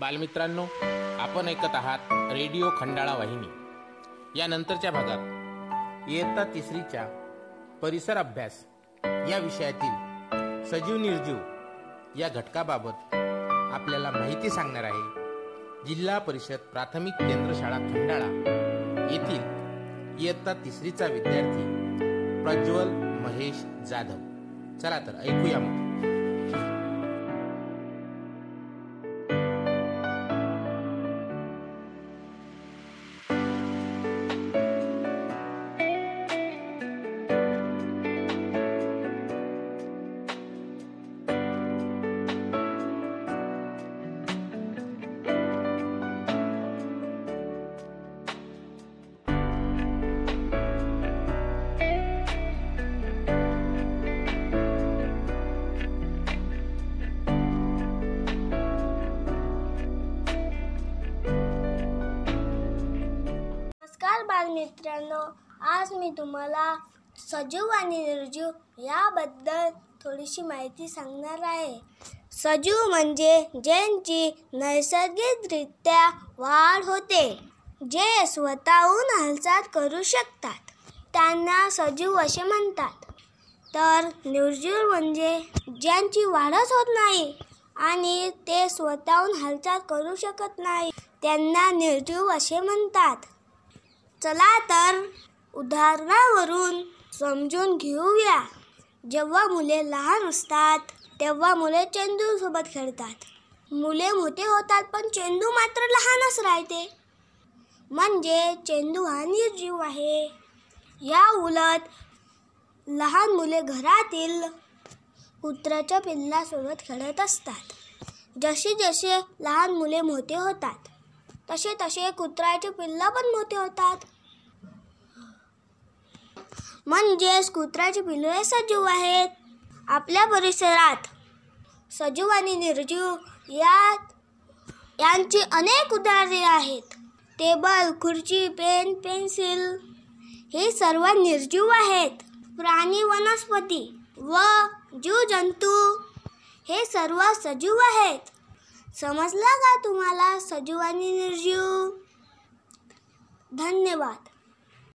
बालमित्रांनो आपण ऐकत आहात रेडिओ खंडाळा वाहिनी. या नंतरच्या भागात इयत्ता तिसरीच्या परिसर अभ्यास या विषयातील सजीव निर्जीव या घटकाबाबत आपल्याला माहिती सांगणार आहे जिल्हा परिषद प्राथमिक केंद्रशाळा खंडाळा येथील इयत्ता तिसरीचा विद्यार्थी प्रज्वल महेश जाधव. चला तर ऐकूया मग. बालमित्रांनो आज मी तुम्हाला सजीव आणि निर्जीव याबद्दल थोडीशी माहिती सांगणार आहे. सजीव म्हणजे ज्यांची नैसर्गिकरित्या वाढ होते जे स्वतःहून हालचाल करू शकतात. त्यांना सजीव असे म्हणतात. तर निर्जीव म्हणजे ज्यांची वाढच होत नाही आणि ते स्वतःहून हालचाल करू शकत नाही त्यांना निर्जीव असे म्हणतात. चला तर उदाहरणावरून समजून घेऊया. जेव्हा मुले लहान असतात तेव्हा मुले चेंडूसोबत खेळतात. मुले मोठे होतात पण चेंडू मात्र लहानच राहते. म्हणजे चेंडू हा निर्जीव आहे. या उलट लहान मुले घरातील कुत्र्याच्या पिल्लासोबत खेळत असतात. जसे जसे लहान मुले मोठे होतात तसे तसे कुत्र्याचे पिल्ल पण मोठे होतात. म्हणजेच कुत्र्याची पिल्लू हे सजीव आहेत. आपल्या परिसरात सजीव आणि निर्जीव यात यांची अनेक उदाहरणे आहेत. टेबल खुर्ची पेन पेन्सिल हे सर्व निर्जीव आहेत. प्राणी वनस्पती व जीवजंतू हे सर्व सजीव आहेत. समजलं का तुम्हाला सजीव आणि निर्जीव? धन्यवाद.